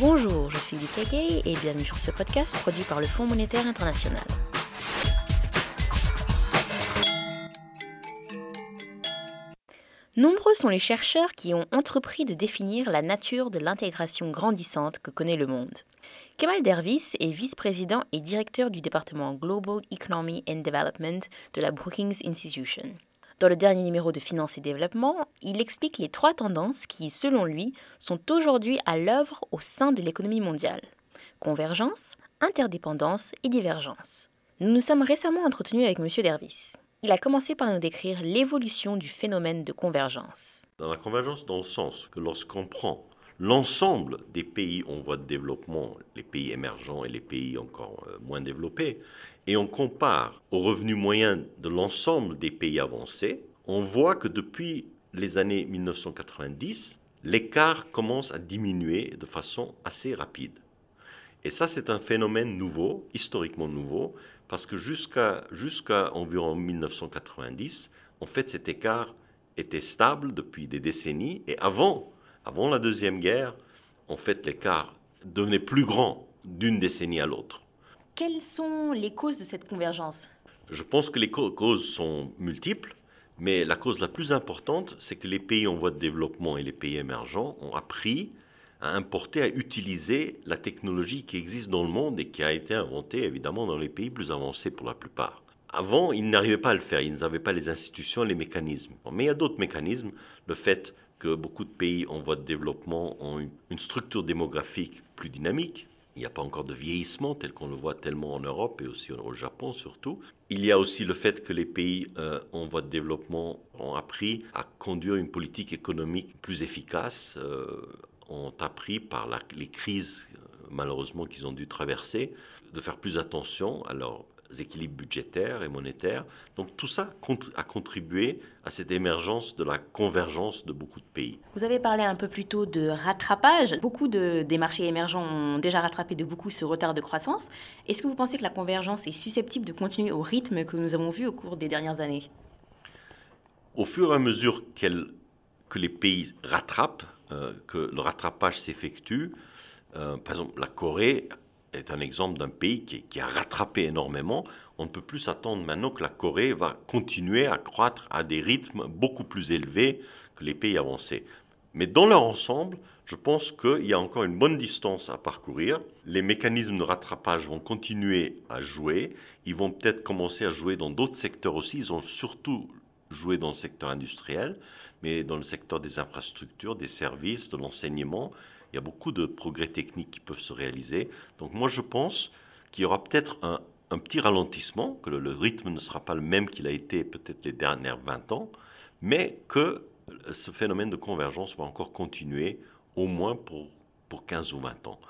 Bonjour, je suis Lika Gay et bienvenue sur ce podcast produit par le Fonds monétaire international. Nombreux sont les chercheurs qui ont entrepris de définir la nature de l'intégration grandissante que connaît le monde. Kemal Dervis est vice-président et directeur du département Global Economy and Development de la Brookings Institution. Dans le dernier numéro de Finance et Développement, il explique les trois tendances qui, selon lui, sont aujourd'hui à l'œuvre au sein de l'économie mondiale. Convergence, interdépendance et divergence. Nous nous sommes récemment entretenus avec M. Dervis. Il a commencé par nous décrire l'évolution du phénomène de convergence. Dans la convergence, dans le sens que lorsqu'on prend l'ensemble des pays en voie de développement, les pays émergents et les pays encore euh, moins développés, et on compare au revenu moyen de l'ensemble des pays avancés, on voit que depuis les années 1990, l'écart commence à diminuer de façon assez rapide. Et ça, c'est un phénomène nouveau, historiquement nouveau, parce que jusqu'à environ 1990, en fait, cet écart était stable depuis des décennies, et avant, avant la Deuxième Guerre, en fait, l'écart devenait plus grand d'une décennie à l'autre. Quelles sont les causes de cette convergence? Je pense que les causes sont multiples, mais la cause la plus importante, c'est que les pays en voie de développement et les pays émergents ont appris à importer, à utiliser la technologie qui existe dans le monde et qui a été inventée évidemment dans les pays plus avancés pour la plupart. Avant, ils n'arrivaient pas à le faire, ils n'avaient pas les institutions, les mécanismes. Mais il y a d'autres mécanismes. Le fait que beaucoup de pays en voie de développement ont une structure démographique plus dynamique, il n'y a pas encore de vieillissement tel qu'on le voit tellement en Europe et aussi au Japon surtout. Il y a aussi le fait que les pays euh, en voie de développement ont appris à conduire une politique économique plus efficace, euh, ont appris par les crises euh, malheureusement qu'ils ont dû traverser, de faire plus attention à équilibres budgétaires et monétaires. Donc tout ça a contribué à cette émergence de la convergence de beaucoup de pays. Vous avez parlé un peu plus tôt de rattrapage. Beaucoup de, des marchés émergents ont déjà rattrapé de beaucoup ce retard de croissance. Est-ce que vous pensez que la convergence est susceptible de continuer au rythme que nous avons vu au cours des dernières années? Au fur et à mesure que les pays rattrapent, euh, que le rattrapage s'effectue, euh, par exemple la Corée est un exemple d'un pays qui, a rattrapé énormément. On ne peut plus s'attendre maintenant que la Corée va continuer à croître à des rythmes beaucoup plus élevés que les pays avancés. Mais dans leur ensemble, je pense qu'il y a encore une bonne distance à parcourir. Les mécanismes de rattrapage vont continuer à jouer. Ils vont peut-être commencer à jouer dans d'autres secteurs aussi. Ils ont surtout joué dans le secteur industriel, mais dans le secteur des infrastructures, des services, de l'enseignement. Il y a beaucoup de progrès techniques qui peuvent se réaliser. Donc moi, je pense qu'il y aura peut-être un, petit ralentissement, que le, rythme ne sera pas le même qu'il a été peut-être les dernières 20 ans, mais que ce phénomène de convergence va encore continuer au moins pour, pour 15 ou 20 ans.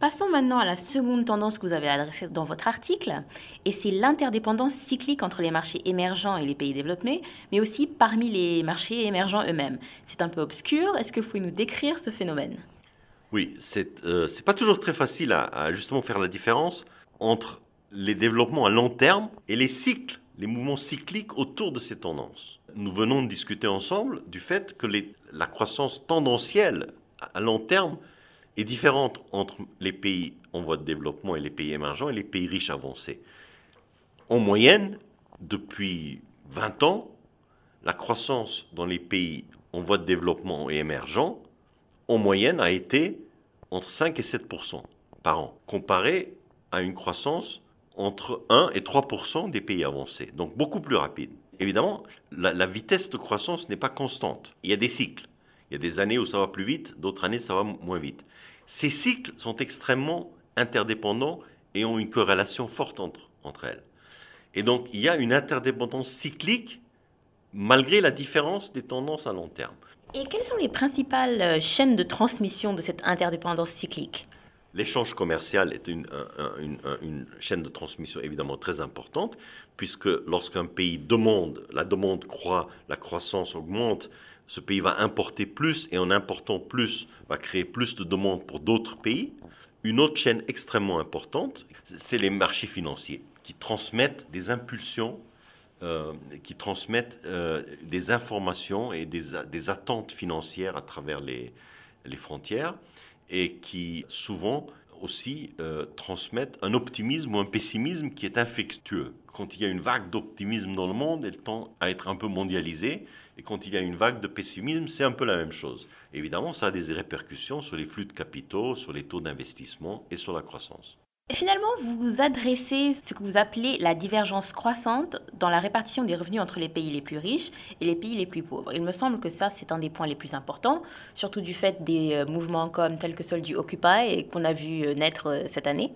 Passons maintenant à la seconde tendance que vous avez adressée dans votre article, et c'est l'interdépendance cyclique entre les marchés émergents et les pays développés, mais aussi parmi les marchés émergents eux-mêmes. C'est un peu obscur, est-ce que vous pouvez nous décrire ce phénomène? Oui, c'est euh, pas toujours très facile à, justement faire la différence entre les développements à long terme et les cycles, les mouvements cycliques autour de ces tendances. Nous venons de discuter ensemble du fait que la croissance tendancielle à long terme est différente entre les pays en voie de développement et les pays émergents et les pays riches avancés. En moyenne, depuis 20 ans, la croissance dans les pays en voie de développement et émergents en moyenne, a été entre 5 et 7 par an, comparé à une croissance entre 1 et 3% des pays avancés, donc beaucoup plus rapide. Évidemment, la, vitesse de croissance n'est pas constante. Il y a des cycles. Il y a des années où ça va plus vite, d'autres années ça va moins vite. Ces cycles sont extrêmement interdépendants et ont une corrélation forte entre, entre elles. Et donc il y a une interdépendance cyclique malgré la différence des tendances à long terme. Et quelles sont les principales euh, chaînes de transmission de cette interdépendance cyclique? L'échange commercial est une, une, chaîne de transmission évidemment très importante, puisque lorsqu'un pays demande, la demande croît, la croissance augmente, ce pays va importer plus et en important plus, va créer plus de demandes pour d'autres pays. Une autre chaîne extrêmement importante, c'est les marchés financiers qui transmettent des impulsions euh, qui transmettent euh, des informations et des, attentes financières à travers les, les, frontières. et qui souvent aussi euh, transmettent un optimisme ou un pessimisme qui est infectueux. Quand il y a une vague d'optimisme dans le monde, elle tend à être un peu mondialisée. Et quand il y a une vague de pessimisme, c'est un peu la même chose. Évidemment, ça a des répercussions sur les flux de capitaux, sur les taux d'investissement et sur la croissance. Finalement, vous adressez ce que vous appelez la divergence croissante dans la répartition des revenus entre les pays les plus riches et les pays les plus pauvres. Il me semble que ça, c'est un des points les plus importants, surtout du fait des euh, mouvements comme tels que celui du Occupy qu'on a vu euh, naître euh, cette année.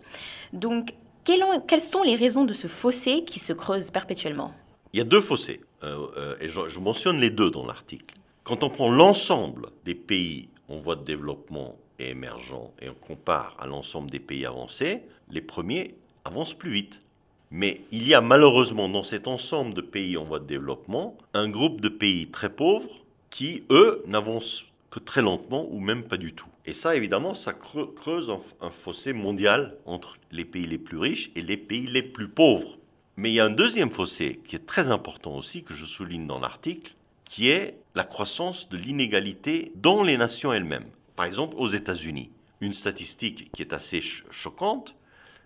Donc, quelles sont les raisons de ce fossé qui se creuse perpétuellement? Il y a deux fossés, et je mentionne les deux dans l'article. Quand on prend l'ensemble des pays en voie de développement et émergents et on compare à l'ensemble des pays avancés, les premiers avancent plus vite. Mais il y a malheureusement dans cet ensemble de pays en voie de développement un groupe de pays très pauvres qui, eux, n'avancent que très lentement ou même pas du tout. Et ça, évidemment, ça creuse un, fossé mondial entre les pays les plus riches et les pays les plus pauvres. Mais il y a un deuxième fossé qui est très important aussi, que je souligne dans l'article, qui est la croissance de l'inégalité dans les nations elles-mêmes. Par exemple, aux États-Unis, une statistique qui est assez choquante,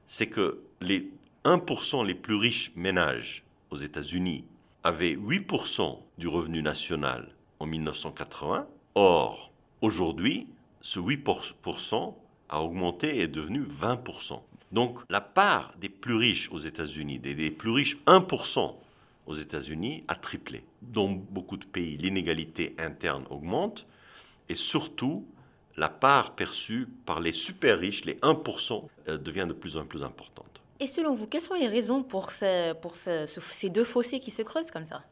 c'est que les 1% les plus riches ménages aux États-Unis avaient 8% du revenu national en 1980. Or, aujourd'hui, ce 8% a augmenté et est devenu 20%. Donc la part des plus riches aux États-Unis, des, des, plus riches 1% aux États-Unis, a triplé. Dans beaucoup de pays, l'inégalité interne augmente et surtout, la part perçue par les super riches, les 1%, euh, devient de plus en plus importante. Et selon vous, quelles sont les raisons pour, pour ces deux fossés qui se creusent comme ça?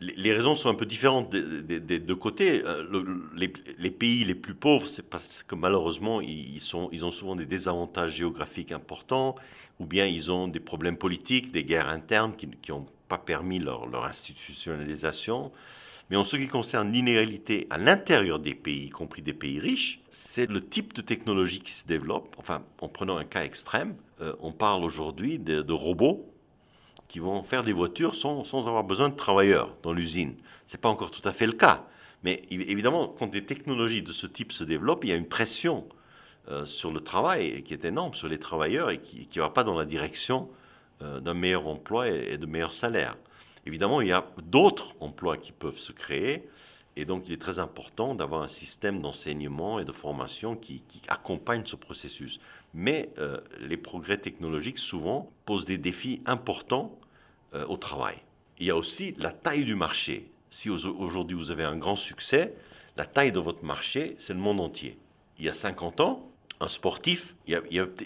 Les raisons sont un peu différentes des, deux côtés. Euh, les, pays les plus pauvres, c'est parce que malheureusement, ils, sont, ils ont souvent des désavantages géographiques importants, ou bien ils ont des problèmes politiques, des guerres internes qui n'ont pas permis leur, leur institutionnalisation. Mais en ce qui concerne l'inégalité à l'intérieur des pays, y compris des pays riches, c'est le type de technologie qui se développe. Enfin, en prenant un cas extrême, euh, on parle aujourd'hui de, robots qui vont faire des voitures sans, sans avoir besoin de travailleurs dans l'usine. Ce n'est pas encore tout à fait le cas. Mais évidemment, quand des technologies de ce type se développent, il y a une pression euh, sur le travail qui est énorme, sur les travailleurs et qui ne va pas dans la direction euh, d'un meilleur emploi et de meilleurs salaires. Évidemment, il y a d'autres emplois qui peuvent se créer. Et donc, il est très important d'avoir un système d'enseignement et de formation qui, accompagne ce processus. Mais euh, les progrès technologiques, souvent, posent des défis importants euh, au travail. Il y a aussi la taille du marché. Si aujourd'hui vous avez un grand succès, la taille de votre marché, c'est le monde entier. Il y a 50 ans, un sportif, il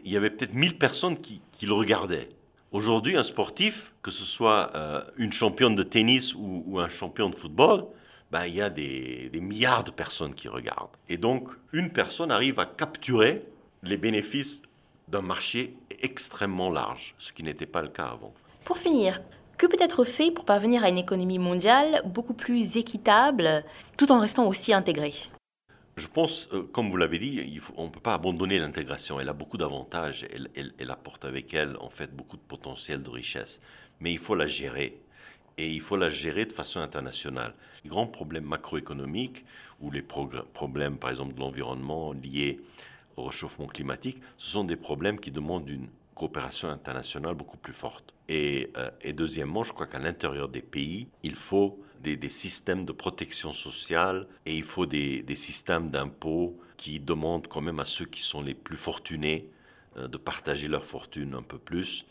y avait peut-être 1000 personnes qui le regardaient. Aujourd'hui, un sportif, que ce soit euh, une championne de tennis ou, un champion de football, ben, il y a des, des, milliards de personnes qui regardent. Et donc, une personne arrive à capturer les bénéfices d'un marché extrêmement large, ce qui n'était pas le cas avant. Pour finir, que peut être fait pour parvenir à une économie mondiale beaucoup plus équitable tout en restant aussi intégrée je pense, euh, comme vous l'avez dit, on ne peut pas abandonner l'intégration. Elle a beaucoup d'avantages. Elle, apporte avec elle, en fait, beaucoup de potentiel de richesse. Mais il faut la gérer. Et il faut la gérer de façon internationale. Les grands problèmes macroéconomiques ou les problèmes, par exemple, de l'environnement liés au réchauffement climatique, ce sont des problèmes qui demandent une coopération internationale beaucoup plus forte. Et, euh, et deuxièmement, je crois qu'à l'intérieur des pays, il faut des, systèmes de protection sociale et il faut des, systèmes d'impôts qui demandent quand même à ceux qui sont les plus fortunés euh, de partager leur fortune un peu plus.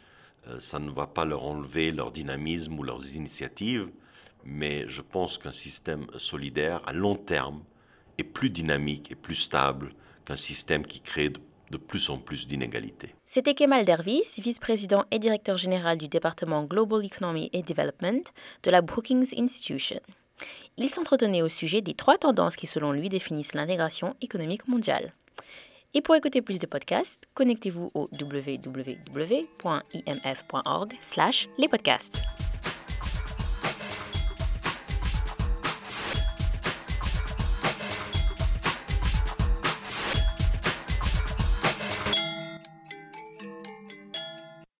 Euh, ça ne va pas leur enlever leur dynamisme ou leurs initiatives, mais je pense qu'un système solidaire à long terme est plus dynamique et plus stable qu'un système qui crée de plus en plus d'inégalités. C'était Kemal Dervis, vice-président et directeur général du département Global Economy and Development de la Brookings Institution. Il s'entretenait au sujet des trois tendances qui, selon lui, définissent l'intégration économique mondiale. Et pour écouter plus de podcasts, connectez-vous au www.imf.org/les podcasts.